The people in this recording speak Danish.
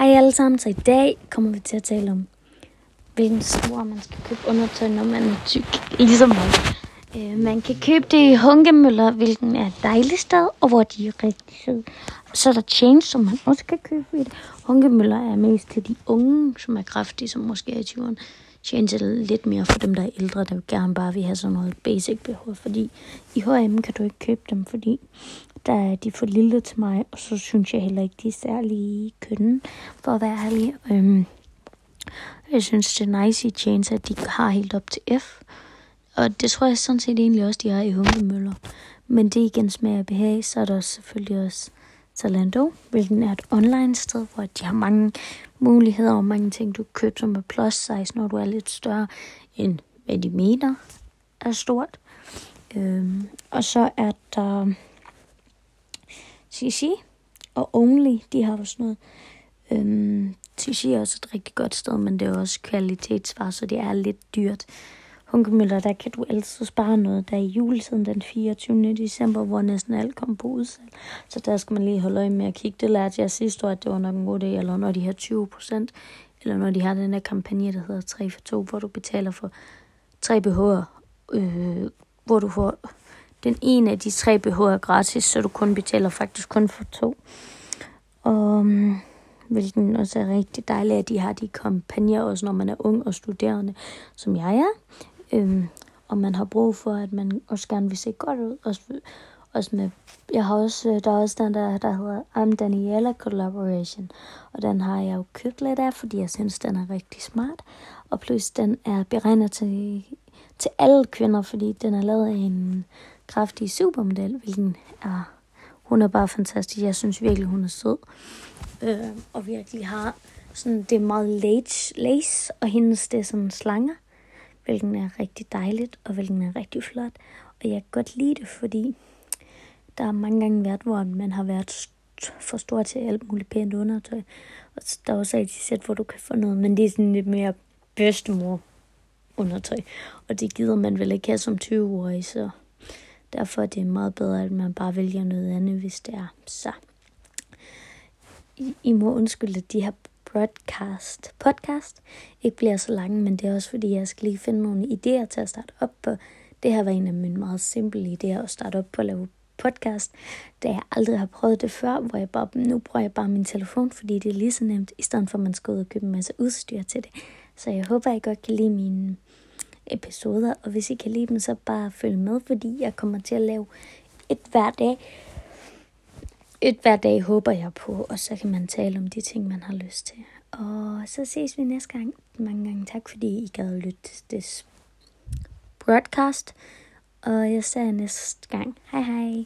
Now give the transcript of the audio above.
Hej alle sammen, så i dag kommer vi til at tale om, hvilken store man skal købe undertøj, når man er tyk, ligesom mig. Øh, man kan købe det i Hunkemøller, hvilken er et dejligt sted, og hvor de er rigtig søde. Så er der Change, som man også kan købe i det. Hunkemøller er mest til de unge, som er kraftige, som måske er i 20'erne. Change er lidt mere for dem, der er ældre, der vil gerne bare vil have sådan noget basic behov. Fordi i H&M kan du ikke købe dem, fordi der er de for lille til mig, og så synes jeg heller ikke, de er særlig kønne, for at være ærlig. Øhm, jeg synes, det er nice i Chains, at de har helt op til F. Og det tror jeg sådan set egentlig også, de har i Hunkemøller. Men det igen smag og behag, så er der selvfølgelig også Zalando, hvilken er et online sted, hvor de har mange muligheder og mange ting, du kan købe som er plus size, når du er lidt større end hvad de mener er stort. Øhm, og så er der CC og Only, de har også noget. Øhm, CC er også et rigtig godt sted, men det er også kvalitetsvarer, så det er lidt dyrt. Hunkemøller, der kan du altid spare noget. Der er juletiden den 24. december, hvor næsten alt kom på udsalg. Så der skal man lige holde øje med at kigge. Det lærte jeg sidste år, at det var nok en god idé, eller når de har 20 procent, eller når de har den der kampagne, der hedder 3 for 2, hvor du betaler for 3 BH'er, øh, hvor du får den ene af de tre BH'er gratis, så du kun betaler faktisk kun for to. Og hvilken også er rigtig dejligt, at de har de kampagner, også når man er ung og studerende, som jeg er. Øhm, og man har brug for, at man også gerne vil se godt ud. Også, også med, jeg har også, øh, der er også den der, der hedder I'm Daniela Collaboration. Og den har jeg jo købt lidt af, fordi jeg synes, den er rigtig smart. Og plus den er beregnet til, til alle kvinder, fordi den er lavet af en kraftige supermodel, hvilken er, hun er bare fantastisk. Jeg synes virkelig, hun er sød. Øh, og virkelig har sådan, det er meget lace, lace og hendes det er sådan slanger, hvilken er rigtig dejligt, og hvilken er rigtig flot. Og jeg kan godt lide det, fordi der har mange gange været, hvor man har været for stor til alt muligt pænt undertøj. Og der er også et sæt, hvor du kan få noget, men det er sådan lidt mere bedstemor undertøj. Og det gider man vel ikke have som 20-årig, så Derfor er det meget bedre, at man bare vælger noget andet, hvis det er. Så I, I må undskylde, at de her broadcast, podcast ikke bliver så lange, men det er også fordi, jeg skal lige finde nogle idéer til at starte op på. Det her var en af mine meget simple idéer at starte op på at lave podcast, da jeg aldrig har prøvet det før, hvor jeg bare, nu bruger jeg bare min telefon, fordi det er lige så nemt, i stedet for at man skal ud og købe en masse udstyr til det. Så jeg håber, I godt kan lide mine episoder, og hvis I kan lide dem, så bare følg med, fordi jeg kommer til at lave et hver dag. Et hver dag håber jeg på, og så kan man tale om de ting, man har lyst til. Og så ses vi næste gang. Mange gange tak, fordi I gad lytte til det broadcast. Og jeg ser næste gang. Hej hej.